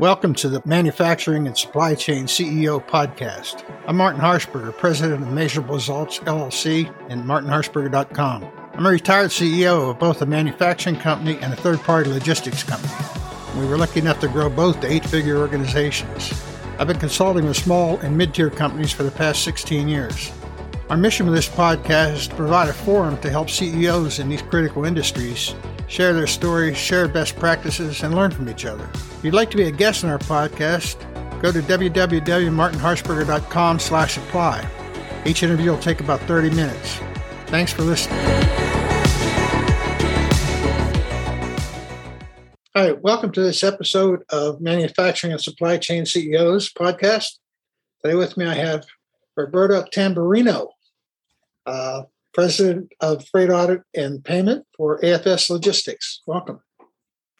Welcome to the Manufacturing and Supply Chain CEO podcast. I'm Martin Harshberger, president of Measurable Results LLC and martinharshberger.com. I'm a retired CEO of both a manufacturing company and a third party logistics company. We were lucky enough to grow both to eight figure organizations. I've been consulting with small and mid tier companies for the past 16 years. Our mission with this podcast is to provide a forum to help CEOs in these critical industries share their stories, share best practices, and learn from each other. If you'd like to be a guest on our podcast, go to www.martinharshberger.com slash apply. Each interview will take about 30 minutes. Thanks for listening. Hi, welcome to this episode of Manufacturing and Supply Chain CEOs podcast. Today with me I have Roberta Tamburino. Uh, President of Freight Audit and Payment for AFS Logistics. Welcome.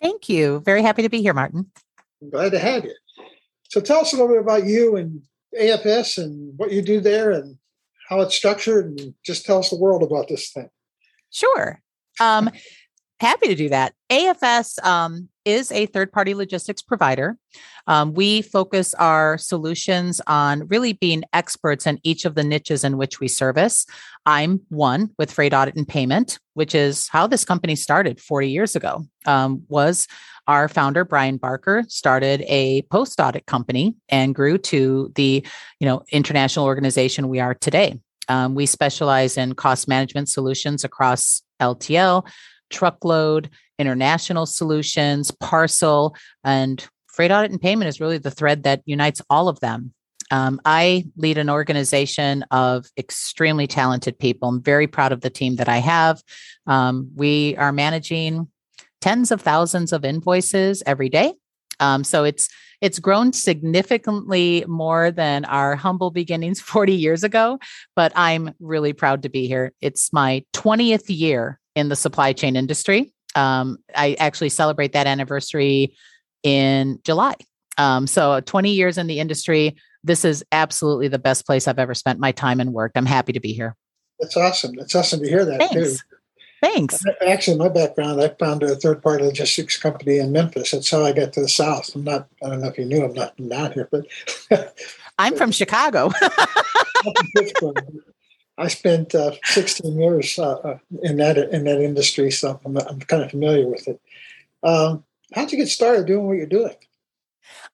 Thank you. Very happy to be here, Martin. I'm glad to have you. So tell us a little bit about you and AFS and what you do there and how it's structured and just tell us the world about this thing. Sure. Um, happy to do that. AFS um, is a third party logistics provider. Um, we focus our solutions on really being experts in each of the niches in which we service. I'm one with freight audit and payment, which is how this company started 40 years ago. Um, was our founder Brian Barker started a post audit company and grew to the you know international organization we are today. Um, we specialize in cost management solutions across LTL, truckload, international solutions, parcel, and freight audit and payment is really the thread that unites all of them. Um, I lead an organization of extremely talented people. I'm very proud of the team that I have. Um, we are managing tens of thousands of invoices every day. Um, so it's it's grown significantly more than our humble beginnings 40 years ago, but I'm really proud to be here. It's my 20th year in the supply chain industry. Um, I actually celebrate that anniversary in July. Um, so 20 years in the industry. This is absolutely the best place I've ever spent my time and worked. I'm happy to be here. That's awesome. That's awesome to hear that Thanks. too. Thanks. Actually, my background, I founded a third party logistics company in Memphis. That's how I got to the South. I'm not, I don't know if you knew, I'm not down here, but I'm from Chicago. I spent uh, 16 years uh, uh, in that in that industry, so I'm, I'm kind of familiar with it. Um, how'd you get started doing what you're doing?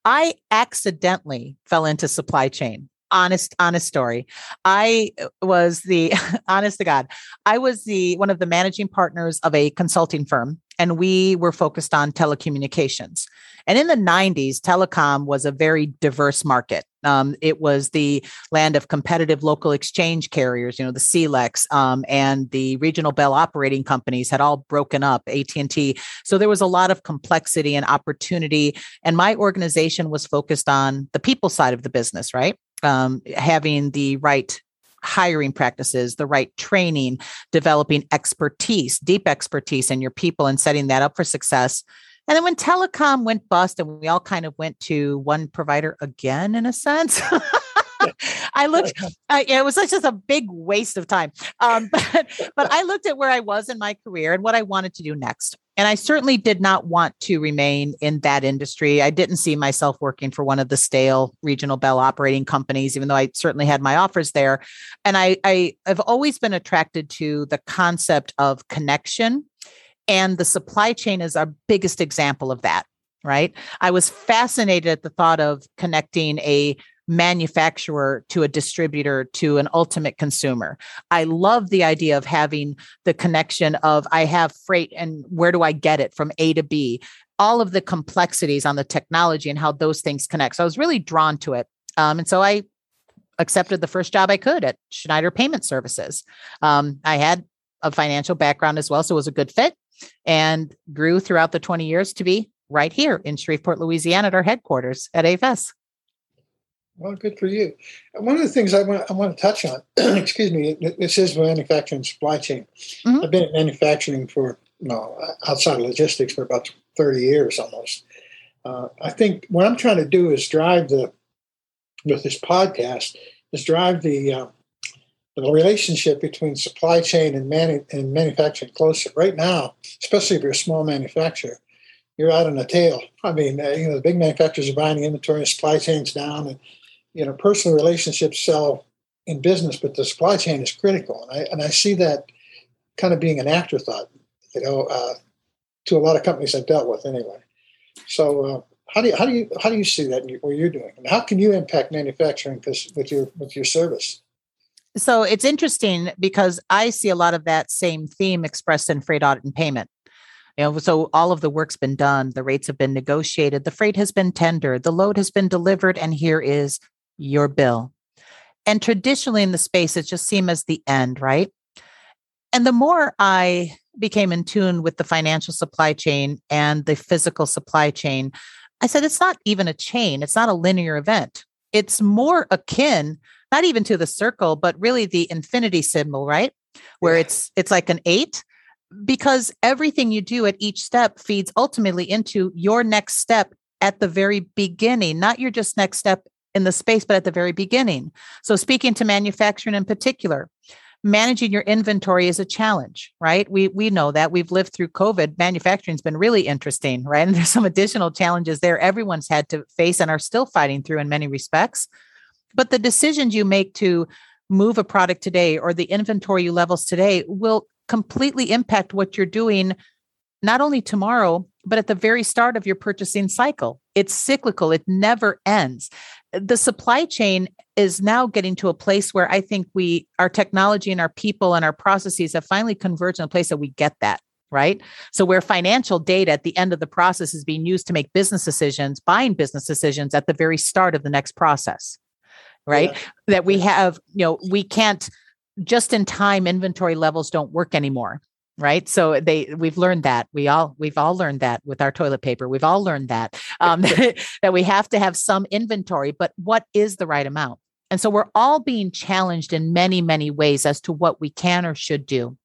I accidentally fell into supply chain. Honest, honest story. I uh, was the honest to God. I was the one of the managing partners of a consulting firm, and we were focused on telecommunications. And in the 90s, telecom was a very diverse market. Um, it was the land of competitive local exchange carriers, you know, the CLECs um, and the regional bell operating companies had all broken up, AT&T. So there was a lot of complexity and opportunity. And my organization was focused on the people side of the business, right? Um, having the right hiring practices, the right training, developing expertise, deep expertise in your people and setting that up for success. And then when telecom went bust and we all kind of went to one provider again, in a sense. I looked, uh, yeah, it was just a big waste of time. Um, but, but I looked at where I was in my career and what I wanted to do next. And I certainly did not want to remain in that industry. I didn't see myself working for one of the stale regional bell operating companies, even though I certainly had my offers there. And I, I have always been attracted to the concept of connection and the supply chain is our biggest example of that, right? I was fascinated at the thought of connecting a manufacturer to a distributor to an ultimate consumer. I love the idea of having the connection of I have freight and where do I get it from A to B? All of the complexities on the technology and how those things connect. So I was really drawn to it. Um, and so I accepted the first job I could at Schneider Payment Services. Um, I had a financial background as well, so it was a good fit and grew throughout the 20 years to be right here in Shreveport, Louisiana at our headquarters at AFS. Well, good for you. One of the things I want, I want to touch on, excuse me, this is manufacturing supply chain. Mm-hmm. I've been in manufacturing for, you know, outside logistics for about 30 years almost. Uh, I think what I'm trying to do is drive the, with this podcast, is drive the uh, the relationship between supply chain and, manu- and manufacturing closer. Right now, especially if you're a small manufacturer, you're out on a tail. I mean, uh, you know, the big manufacturers are buying the inventory, supply chains down, and you know, personal relationships sell in business, but the supply chain is critical, and I and I see that kind of being an afterthought, you know, uh, to a lot of companies I've dealt with anyway. So, uh, how do you how do you how do you see that in what you're doing, and how can you impact manufacturing because with your with your service? So it's interesting because I see a lot of that same theme expressed in freight audit and payment. You know, so all of the work's been done, the rates have been negotiated, the freight has been tendered, the load has been delivered, and here is your bill. And traditionally in the space, it just seemed as the end, right? And the more I became in tune with the financial supply chain and the physical supply chain, I said, it's not even a chain, it's not a linear event. It's more akin, not even to the circle, but really the infinity symbol, right? Where yeah. it's it's like an eight because everything you do at each step feeds ultimately into your next step at the very beginning, not your just next step in the space, but at the very beginning. So, speaking to manufacturing in particular, managing your inventory is a challenge, right? We we know that we've lived through COVID. Manufacturing's been really interesting, right? And there's some additional challenges there everyone's had to face and are still fighting through in many respects. But the decisions you make to move a product today or the inventory you levels today will completely impact what you're doing not only tomorrow but at the very start of your purchasing cycle. It's cyclical, it never ends. The supply chain is now getting to a place where I think we, our technology and our people and our processes have finally converged in a place that we get that. Right. So, where financial data at the end of the process is being used to make business decisions, buying business decisions at the very start of the next process. Right. Yeah. That we have, you know, we can't just in time inventory levels don't work anymore right? So they we've learned that. We all we've all learned that with our toilet paper. We've all learned that um, that we have to have some inventory but what is the right amount? And so we're all being challenged in many many ways as to what we can or should do.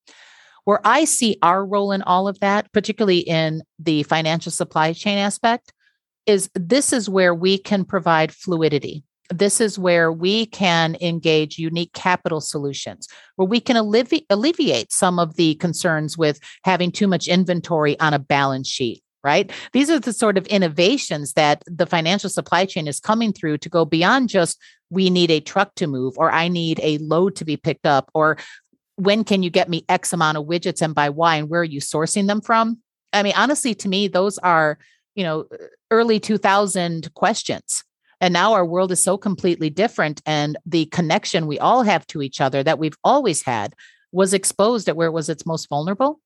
Where i see our role in all of that particularly in the financial supply chain aspect is this is where we can provide fluidity this is where we can engage unique capital solutions, where we can allevi- alleviate some of the concerns with having too much inventory on a balance sheet. Right. These are the sort of innovations that the financial supply chain is coming through to go beyond just we need a truck to move, or I need a load to be picked up, or when can you get me X amount of widgets and by why, and where are you sourcing them from? I mean, honestly, to me, those are, you know, early 2000 questions and now our world is so completely different. And the connection we all have to each other that we've always had was exposed at where it was its most vulnerable.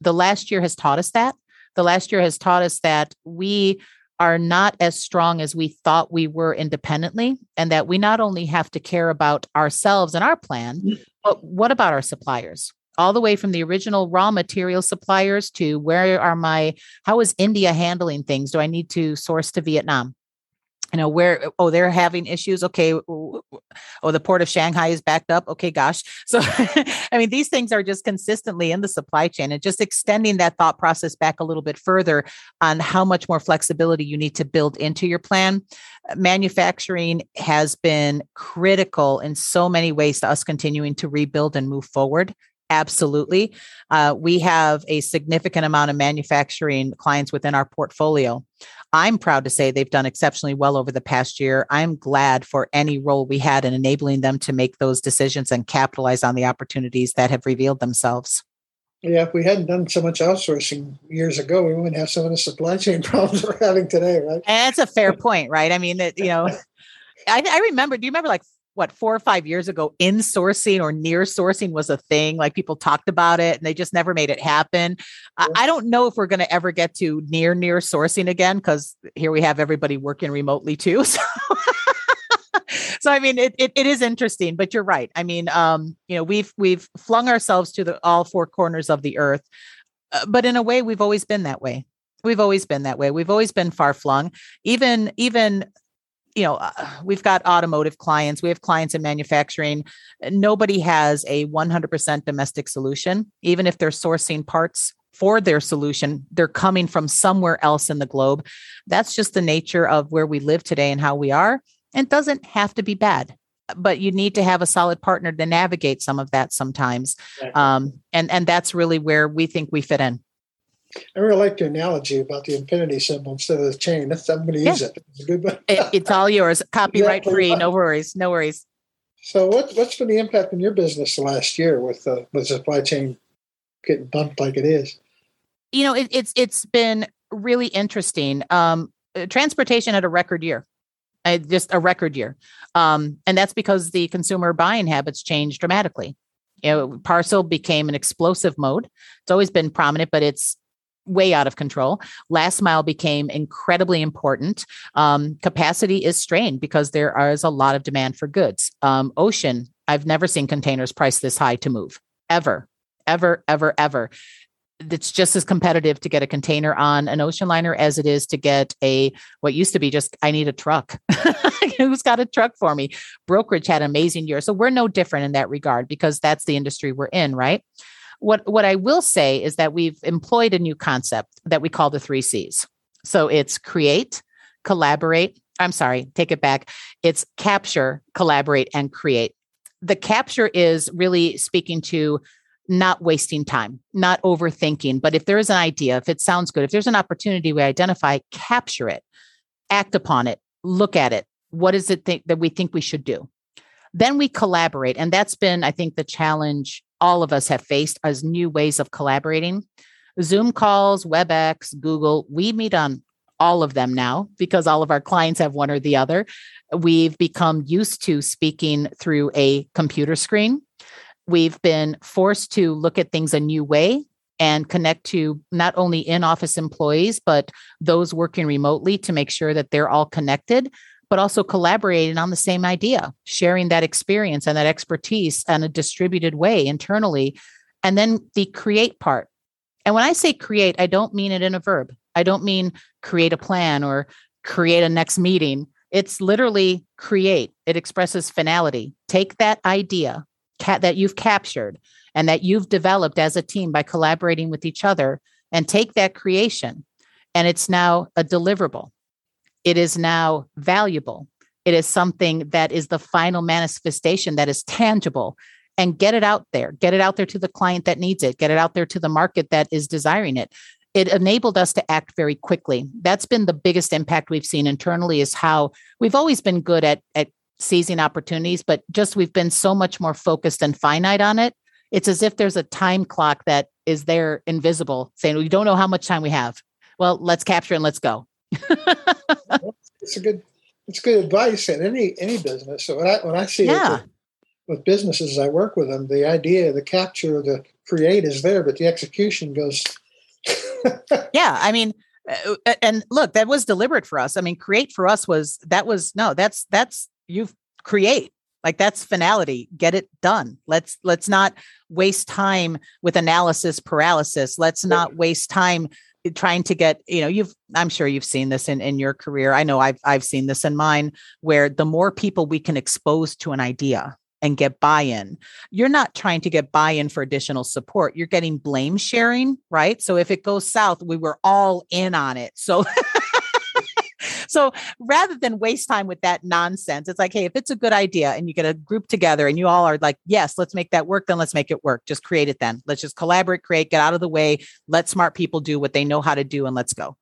The last year has taught us that. The last year has taught us that we are not as strong as we thought we were independently, and that we not only have to care about ourselves and our plan, mm. but what about our suppliers? All the way from the original raw material suppliers to where are my, how is India handling things? Do I need to source to Vietnam? You know where oh they're having issues okay oh the port of shanghai is backed up okay gosh so i mean these things are just consistently in the supply chain and just extending that thought process back a little bit further on how much more flexibility you need to build into your plan manufacturing has been critical in so many ways to us continuing to rebuild and move forward Absolutely. Uh, we have a significant amount of manufacturing clients within our portfolio. I'm proud to say they've done exceptionally well over the past year. I'm glad for any role we had in enabling them to make those decisions and capitalize on the opportunities that have revealed themselves. Yeah, if we hadn't done so much outsourcing years ago, we wouldn't have some of the supply chain problems we're having today, right? And that's a fair point, right? I mean, it, you know, I, I remember. Do you remember like what four or five years ago in sourcing or near sourcing was a thing like people talked about it and they just never made it happen yeah. I, I, don't know if we're going to ever get to near near sourcing again because here we have everybody working remotely too so so I mean, it, it, it is interesting, but you're right. I mean, um, you know, we've we've flung ourselves to the all four corners of the earth, uh, but in a way, we've always been that way. We've always been that way. We've always been far flung. Even even you know, uh, we've got automotive clients, we have clients in manufacturing. Nobody has a 100% domestic solution, even if they're sourcing parts for their solution, they're coming from somewhere else in the globe. That's just the nature of where we live today and how we are. And doesn't have to be bad, but you need to have a solid partner to navigate some of that sometimes. Um, and and that's really where we think we fit in. I really like your analogy about the infinity symbol instead of the chain. That's I'm going to use yeah. it. It's good one. it, it's all yours. Copyright exactly. free. No worries. No worries. So, what what's been the impact on your business the last year with uh, with supply chain getting bumped like it is? You know, it, it's it's been really interesting. Um, transportation had a record year. Uh, just a record year. Um, and that's because the consumer buying habits changed dramatically. You know, parcel became an explosive mode. It's always been prominent, but it's way out of control. Last mile became incredibly important. Um, capacity is strained because there is a lot of demand for goods. Um, ocean, I've never seen containers priced this high to move ever, ever, ever, ever. It's just as competitive to get a container on an ocean liner as it is to get a what used to be just I need a truck. Who's got a truck for me? Brokerage had an amazing year. So we're no different in that regard because that's the industry we're in, right? What what I will say is that we've employed a new concept that we call the three C's. So it's create, collaborate. I'm sorry, take it back. It's capture, collaborate, and create. The capture is really speaking to not wasting time, not overthinking. But if there is an idea, if it sounds good, if there's an opportunity we identify, capture it, act upon it, look at it. What is it th- that we think we should do? Then we collaborate. And that's been, I think, the challenge all of us have faced as new ways of collaborating. Zoom calls, WebEx, Google, we meet on all of them now because all of our clients have one or the other. We've become used to speaking through a computer screen. We've been forced to look at things a new way and connect to not only in office employees, but those working remotely to make sure that they're all connected but also collaborating on the same idea, sharing that experience and that expertise in a distributed way internally. And then the create part. And when I say create, I don't mean it in a verb. I don't mean create a plan or create a next meeting. It's literally create. It expresses finality. Take that idea that you've captured and that you've developed as a team by collaborating with each other and take that creation and it's now a deliverable it is now valuable. It is something that is the final manifestation that is tangible and get it out there. Get it out there to the client that needs it. Get it out there to the market that is desiring it. It enabled us to act very quickly. That's been the biggest impact we've seen internally is how we've always been good at at seizing opportunities, but just we've been so much more focused and finite on it. It's as if there's a time clock that is there invisible saying we don't know how much time we have. Well, let's capture and let's go. It's a good it's good advice in any any business. So when I when I see yeah. it with, businesses, I work with them. The idea, the capture, the create is there, but the execution goes. yeah, I mean, uh, uh, and look, that was deliberate for us. I mean, create for us was that was no, that's that's you create like that's finality get it done let's let's not waste time with analysis paralysis let's not waste time trying to get you know you've i'm sure you've seen this in in your career. I know i've i've seen this in mine where the more people we can expose to an idea and get buy-in you're not trying to get buy-in for additional support. You're getting blame sharing right? So if it goes south we were all in on it. So so rather than waste time with that nonsense, it's like, hey, if it's a good idea and you get a group together and you all are like, yes, let's make that work, then let's make it work. Just create it then. Let's just collaborate, create, get out of the way. Let smart people do what they know how to do and let's go.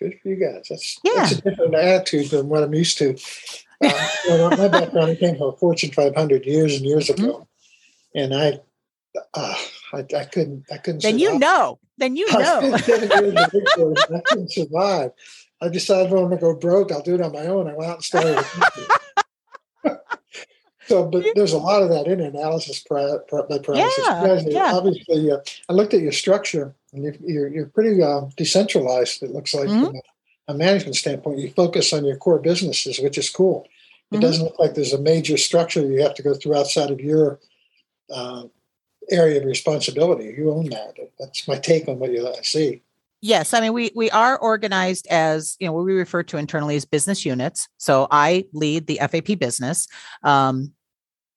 Good for you guys. That's, yeah. that's a different attitude than what I'm used to. Uh, you know, my background I came from a Fortune 500 years and years mm-hmm. ago, and I, uh, I, I couldn't, I couldn't. Then survive. you know. Then you know. I, I couldn't survive. I decided when I'm going to go broke. I'll do it on my own. I went out and started. so, but there's a lot of that in analysis by paralysis. Yeah, yeah. Obviously, uh, I looked at your structure, and you're you're, you're pretty uh, decentralized. It looks like mm-hmm. from a, a, management standpoint, you focus on your core businesses, which is cool. It mm-hmm. doesn't look like there's a major structure you have to go through outside of your uh, area of responsibility. You own that. That's my take on what you see. Yes, I mean we we are organized as you know what we refer to internally as business units. So I lead the FAP business, um,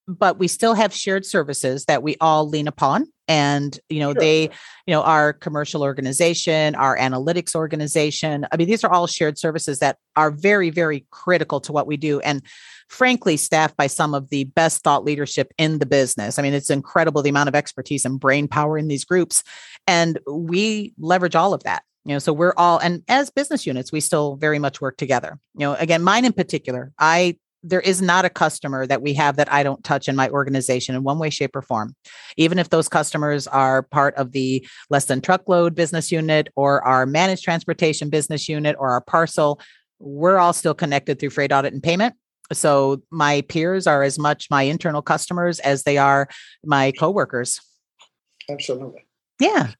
but we still have shared services that we all lean upon. And you know Sure. they you know our commercial organization our analytics organization i mean these are all shared services that are very very critical to what we do and frankly staffed by some of the best thought leadership in the business i mean it's incredible the amount of expertise and brain power in these groups and we leverage all of that you know so we're all and as business units we still very much work together you know again mine in particular i there is not a customer that we have that I don't touch in my organization in one way, shape, or form. Even if those customers are part of the less than truckload business unit or our managed transportation business unit or our parcel, we're all still connected through freight audit and payment. So my peers are as much my internal customers as they are my coworkers. Absolutely. Yeah.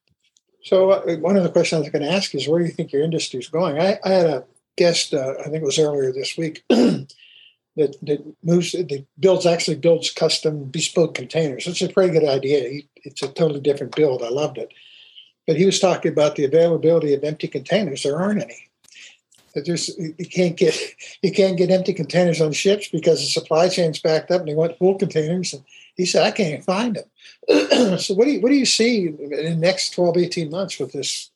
So uh, one of the questions I was going to ask is where do you think your industry is going? I, I had a guest, uh, I think it was earlier this week, that, that moves, that builds actually builds custom bespoke containers. It's a pretty good idea. It's a totally different build. I loved it. But he was talking about the availability of empty containers. There aren't any. That There's, you can't get you can't get empty containers on ships because the supply chain's backed up and they want full containers. And he said, I can't find them. so what do you what do you see in the next 12, 18 months with this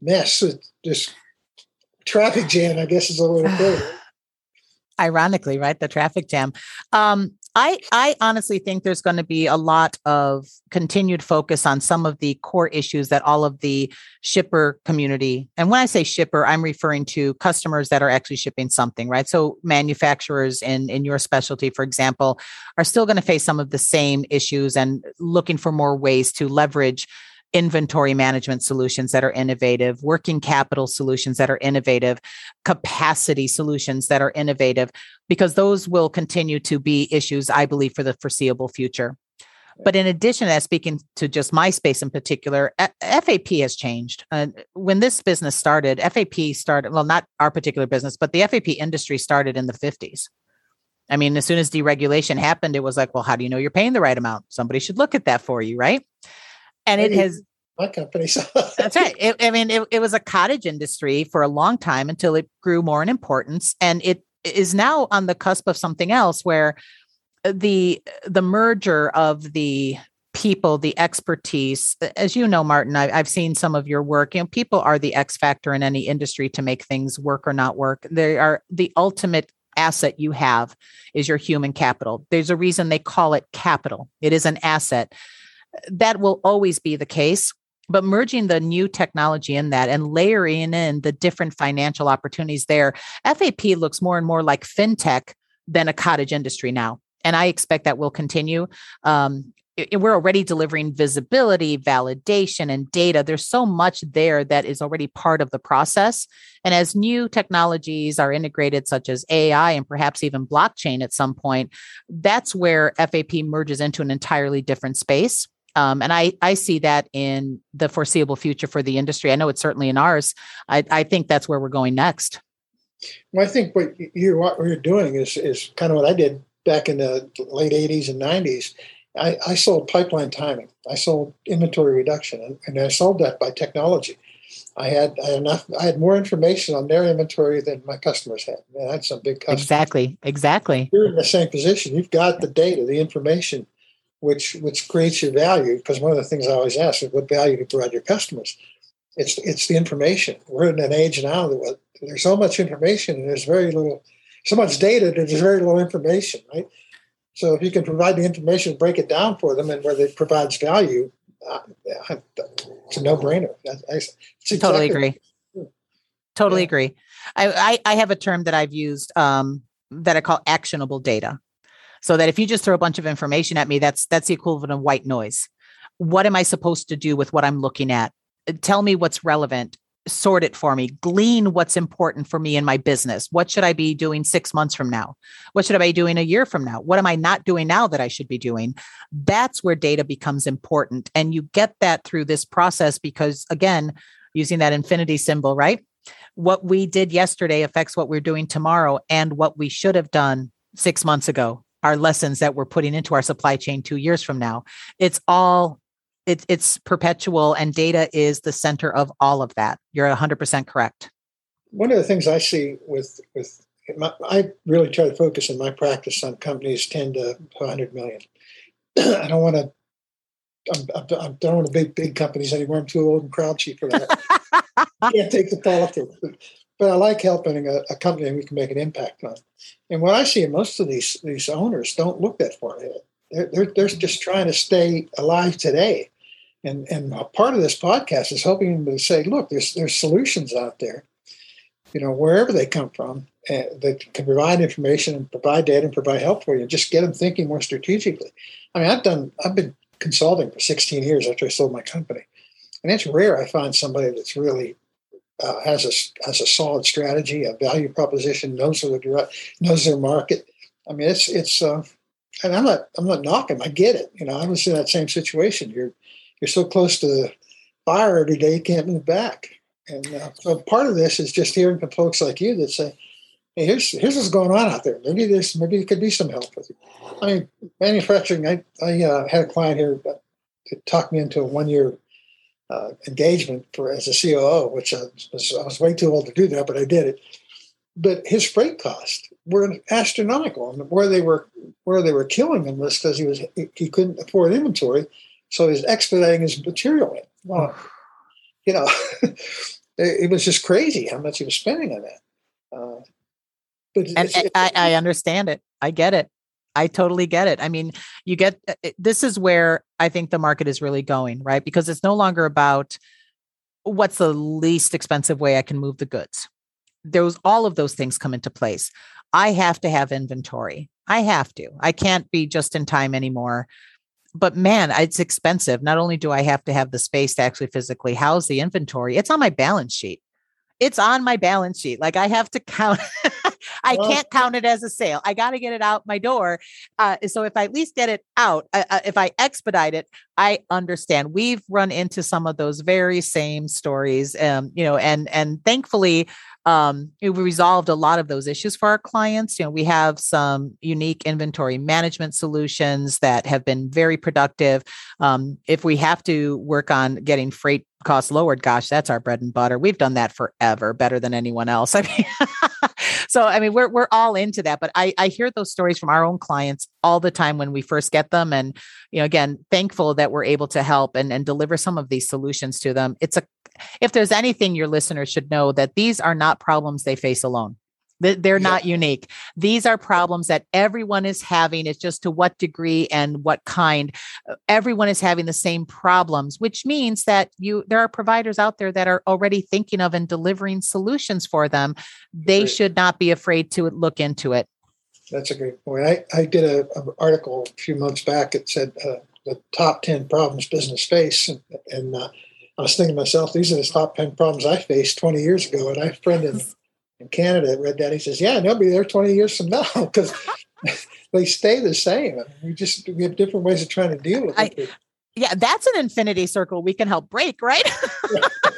mess, this traffic jam, I guess is the way to put it. Ironically right the traffic jam. Um i i honestly think there's going to be a lot of continued focus on some of the core issues that all of the shipper community and when i say shipper i'm referring to customers that are actually shipping something right? So manufacturers in in your specialty for example are still going to face some of the same issues and looking for more ways to leverage inventory management solutions that are innovative, working capital solutions that are innovative, capacity solutions that are innovative, because those will continue to be issues, I believe, for the foreseeable future. But in addition to that, speaking to just my space in particular, FAP has changed. Uh, when this business started, FAP started, well, not our particular business, but the FAP industry started in the 50s. I mean, as soon as deregulation happened, it was like, well, how do you know you're paying the right amount? Somebody should look at that for you, right? And it has My company. So that's right. It, I mean, it, it was a cottage industry for a long time until it grew more in importance, and it is now on the cusp of something else where uh, the the merger of the people, the expertise. As you know, Martin, I, I've seen some of your work. You know, people are the X factor in any industry to make things work or not work. They are the ultimate asset you have is your human capital. There's a reason they call it capital. It is an asset. That will always be the case but merging the new technology in that and layering in the different financial opportunities there, FAP looks more and more like fintech than a cottage industry now. And I expect that will continue. Um, we're already delivering visibility, validation, and data. There's so much there that is already part of the process. And as new technologies are integrated, such as AI and perhaps even blockchain at some point, that's where FAP merges into an entirely different space. Um, and I, I see that in the foreseeable future for the industry. I know it's certainly in ours. I, I think that's where we're going next. Well, I think what you're what you're doing is is kind of what I did back in the late '80s and '90s. I, I sold pipeline timing. I sold inventory reduction, and, and I sold that by technology. I had, I had enough. I had more information on their inventory than my customers had. I had some big customers. Exactly. Exactly. You're in the same position. You've got the data, the information, which which creates your value. Because one of the things I always ask is, what value do you provide your customers? It's it's the information. We're in an age now that there's so much information and there's very little, so much data that there's very little information, right? So if you can provide the information, break it down for them, and where it provides value, uh, it's a no-brainer. I, I, it's Totally agree. Totally Yeah. agree. I, I, I have a term that I've used um, that I call actionable data. So that if you just throw a bunch of information at me, that's that's the equivalent of white noise. What am I supposed to do with what I'm looking at? Tell me what's relevant. Sort it for me. Glean what's important for me in my business. What should I be doing six months from now? What should I be doing a year from now? What am I not doing now that I should be doing? That's where data becomes important. And you get that through this process because, again, using that infinity symbol, right? What we did yesterday affects what we're doing tomorrow and what we should have done six months ago. Our lessons that we're putting into our supply chain two years from now. It's all it, it's perpetual and data is the center of all of that. You're 100% correct. one of the things I see with with my, I really try to focus in my practice on companies ten to hundred million. I don't want to I'm, I'm, I'm don't want to big big companies anymore. I'm too old and grouchy for that. Can't take the politics. But, I like helping a, a, company we can make an impact on. And what I see most of these these owners don't look that far ahead. They're, they're, they're just trying to stay alive today. And and part of this podcast is helping them to say, look, there's there's solutions out there you know, wherever they come from, uh, that can provide information and provide data and provide help for you. Just get them thinking more strategically. I mean, I've done, I've been consulting for 16 years after I sold my company, and it's rare I find somebody that's really uh, has a has a solid strategy, a value proposition, knows their direct, knows their market. I mean, it's it's, uh, and I'm not I'm not knocking. I get it. You know, I was in that same situation. You're you're so close to the fire every day, you can't move back. And uh, so part of this is just hearing from folks like you that say, hey, here's, here's what's going on out there. Maybe this, maybe it could be some help with you. I mean, manufacturing, I, I uh, had a client here that talked me into a one year uh, engagement for as a COO, which I was, I was way too old to do that, but I did it. But his freight costs were astronomical, and where they were where they were killing him was because he was he couldn't afford inventory, so he was expediting his material in. Well, you know, it, was just crazy how much he was spending on that. Uh, but and, it's, I, I understand it. I get it. I totally get it. I mean, you get uh, this is where I think the market is really going, right? Because it's no longer about what's the least expensive way I can move the goods. Those all of those things come into place. I have to have inventory. I have to. I can't be just in time anymore but man, it's expensive. Not only do I have to have the space to actually physically house the inventory, it's on my balance sheet. It's on my balance sheet. Like I have to count. I can't count it as a sale. I got to get it out my door. Uh, so if I at least get it out, uh, uh, if I expedite it, I understand. We've run into some of those very same stories, um, you know, and and thankfully, um, we resolved a lot of those issues for our clients. You know, we have some unique inventory management solutions that have been very productive. Um, if we have to work on getting freight costs lowered, gosh, that's our bread and butter. We've done that forever, better than anyone else. I mean, so I mean, we're we're all into that. But I I hear those stories from our own clients all the time when we first get them, and you know, again, thankful that we're able to help and and deliver some of these solutions to them. It's a if there's anything your listeners should know that these are not problems they face alone. They're not yeah. unique. These are problems that everyone is having. It's just to what degree and what kind. Uh, everyone is having the same problems, which means that you there are providers out there that are already thinking of and delivering solutions for them. They great. should not be afraid to look into it. That's a great point. I, I did an article a few months back. It said uh, the top 10 problems business face. And, and uh, I was thinking to myself, these are the top 10 problems I faced 20 years ago. And I have a friend in, in Canada read that. He says, yeah, they'll be there 20 years from now because they stay the same. we just, we have different ways of trying to deal with it. I, yeah, that's an infinity circle we can help break, right?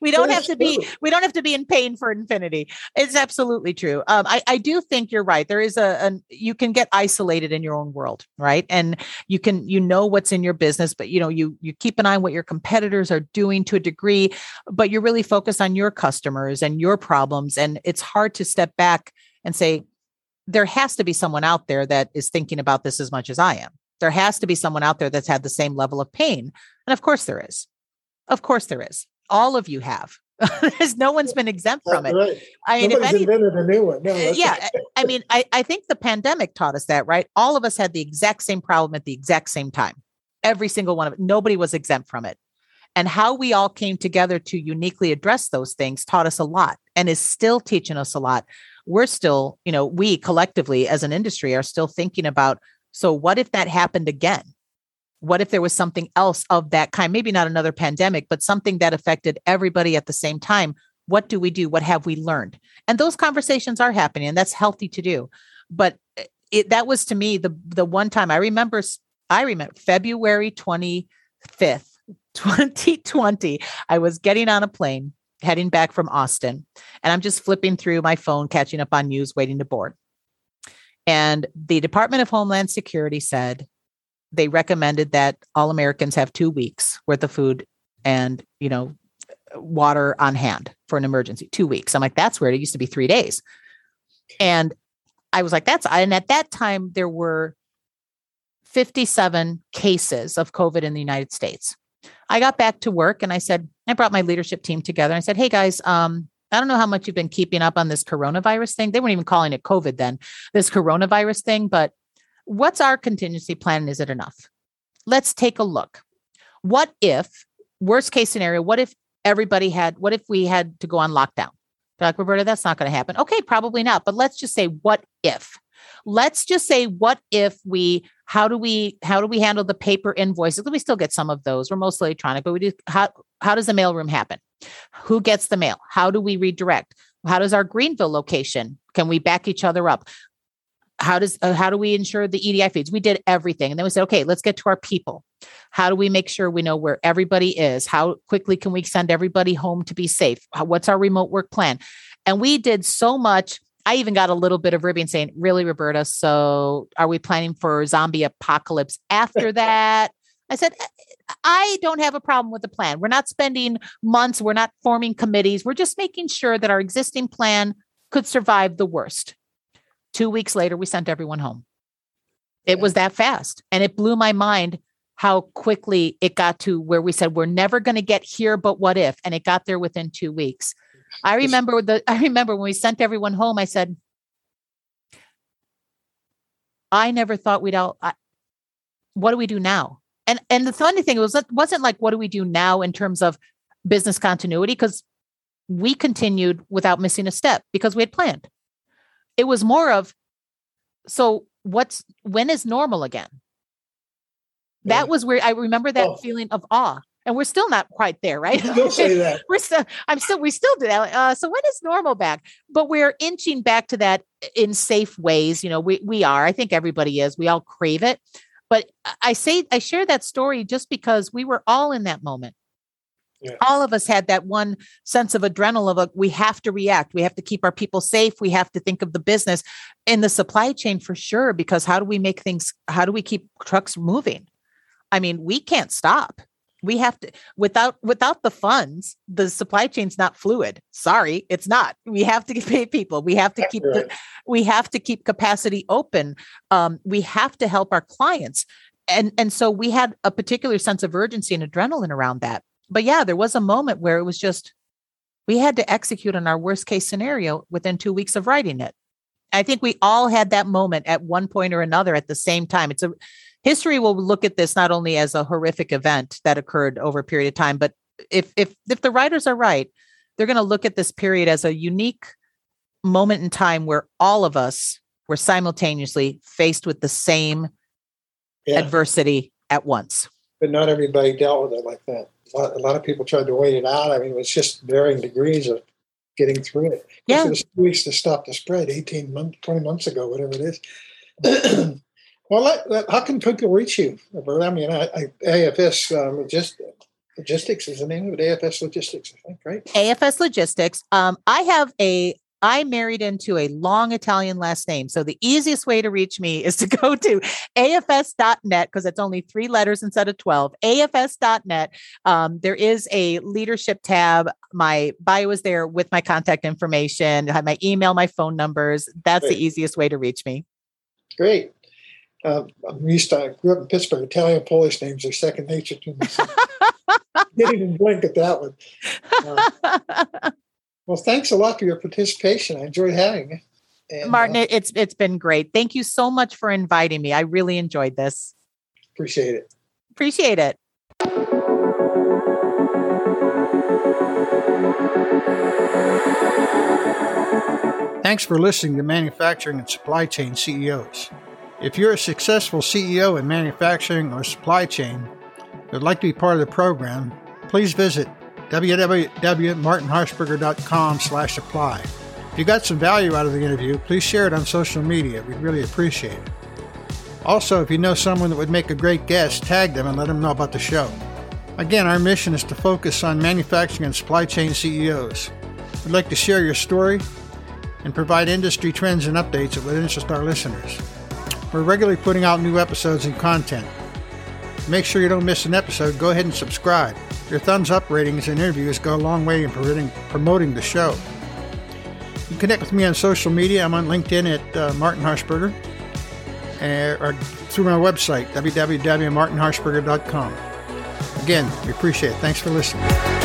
we don't have to be we don't have to be in pain for infinity. It's absolutely true. Um, I, I do think you're right. There is a, a you can get isolated in your own world right? And you can you know what's in your business but you know you you keep an eye on what your competitors are doing to a degree but you're really focused on your customers and your problems. And it's hard to step back and say there has to be someone out there that is thinking about this as much as i am. There has to be someone out there that's had the same level of pain. And of course there is. Of course there is all of you have. There's no one's been exempt from it. Right. I mean, Nobody's if any, invented a new one. No, yeah, I mean, I, I think the pandemic taught us that, right? All of us had the exact same problem at the exact same time. Every single one of it. Nobody was exempt from it. And how we all came together to uniquely address those things taught us a lot and is still teaching us a lot. We're still, you know, we collectively as an industry are still thinking about so what if that happened again? What if there was something else of that kind? Maybe not another pandemic but something that affected everybody at the same time. What do we do? What have we learned? And those conversations are happening and that's healthy to do. But eh, it, that was to me the the one time i remember i remember february 25th 2020 i was getting on a plane heading back from austin and i'm just flipping through my phone catching up on news waiting to board. And the department of homeland security said they recommended that all Americans have two weeks worth of food and, you know, water on hand for an emergency, two weeks. I'm like, that's weird. It used to be three days. And I was like, that's, and at that time, there were 57 cases of COVID in the United States. I got back to work and I said, I brought my leadership team together. I said, Hey guys, um, I don't know how much you've been keeping up on this coronavirus thing. They weren't even calling it COVID then, this coronavirus thing, but what's our contingency plan? Is it enough? Let's take a look. What if, worst case scenario, what if everybody had, what if we had to go on lockdown? They're like, Roberta, that's not going to happen. Okay, probably not. But let's just say, what if? Let's just say, what if we, how do we, how do we handle the paper invoices? We still get some of those. We're mostly electronic, but we do, how, how does the mailroom happen? Who gets the mail? How do we redirect? How does our Greenville location? Can we back each other up? How does uh, how do we ensure the EDI feeds? We did everything, and then we said, okay, let's get to our people. How do we make sure we know where everybody is? How quickly can we send everybody home to be safe? How, what's our remote work plan? And we did so much. I even got a little bit of ribbing saying, "Really, Roberta? So are we planning for zombie apocalypse after that?" I said, I don't have a problem with the plan. We're not spending months, we're not forming committees. We're just making sure that our existing plan could survive the worst. Two weeks later, we sent everyone home. It was that fast. And it blew my mind how quickly it got to where we said, we're never going to get here, but what if? And it got there within two weeks. I remember the I remember when we sent everyone home, I said, I never thought we'd all I, what do we do now? And and the funny thing was it wasn't like what do we do now in terms of business continuity because we continued without missing a step because we had planned. It was more of so what's when is normal again? That yeah. was where I remember that oh. feeling of awe. And we're still not quite there, right? Still say that. we're still, I'm still, we still do that. Uh, so when is normal back? But we're inching back to that in safe ways. You know, we we are. I think everybody is. We all crave it. But I say, I share that story just because we were all in that moment. Yeah. All of us had that one sense of adrenaline of a, we have to react. We have to keep our people safe. We have to think of the business in the supply chain for sure, because how do we make things, how do we keep trucks moving? I mean, we can't stop we have to without without the funds the supply chain's not fluid sorry it's not we have to pay people we have to keep the, we have to keep capacity open um, we have to help our clients and and so we had a particular sense of urgency and adrenaline around that but yeah there was a moment where it was just we had to execute on our worst case scenario within two weeks of writing it i think we all had that moment at one point or another at the same time it's a history will look at this not only as a horrific event that occurred over a period of time, but if if if the writers are right, they're going to look at this period as a unique moment in time where all of us were simultaneously faced with the same yeah. adversity at once. But not everybody dealt with it like that. A lot, a lot, of people tried to wait it out. I mean, it was just varying degrees of getting through it. Yeah. It was two weeks to stop the spread, 18 months, 20 months ago, whatever it is. Well, let, let, how can people reach you? I mean, I, I, AFS um, logistics, logistics is the name of it. AFS Logistics, I think, right? AFS Logistics. Um, I have a. I married into a long Italian last name. So the easiest way to reach me is to go to afs.net because it's only three letters instead of 12. afs.net. Um, there is a leadership tab. My bio is there with my contact information. I have my email, my phone numbers. That's Great. the easiest way to reach me. Great. Uh, I'm used to, I grew up in Pittsburgh. Italian Polish names are second nature to me. So didn't even blink at that one. Uh, well, thanks a lot for your participation. I enjoyed having you. And, Martin, uh, it's it's been great. Thank you so much for inviting me. I really enjoyed this. Appreciate it. Appreciate it. Thanks for listening to Manufacturing and Supply Chain CEOs. If you're a successful CEO in manufacturing or supply chain and would like to be part of the program, please visit www.martinharshberger.com slash apply. If you got some value out of the interview, please share it on social media. We'd really appreciate it. Also, if you know someone that would make a great guest, tag them and let them know about the show. Again, our mission is to focus on manufacturing and supply chain CEOs. We'd like to share your story and provide industry trends and updates that would interest our listeners. We're regularly putting out new episodes and content. Make sure you don't miss an episode. Go ahead and subscribe. Your thumbs up ratings and interviews go a long way in promoting the show. You can connect with me on social media. I'm on LinkedIn at uh, Martin Harshberger. uh, or through my website, www.martinharshberger.com. Again, we appreciate it. Thanks for listening.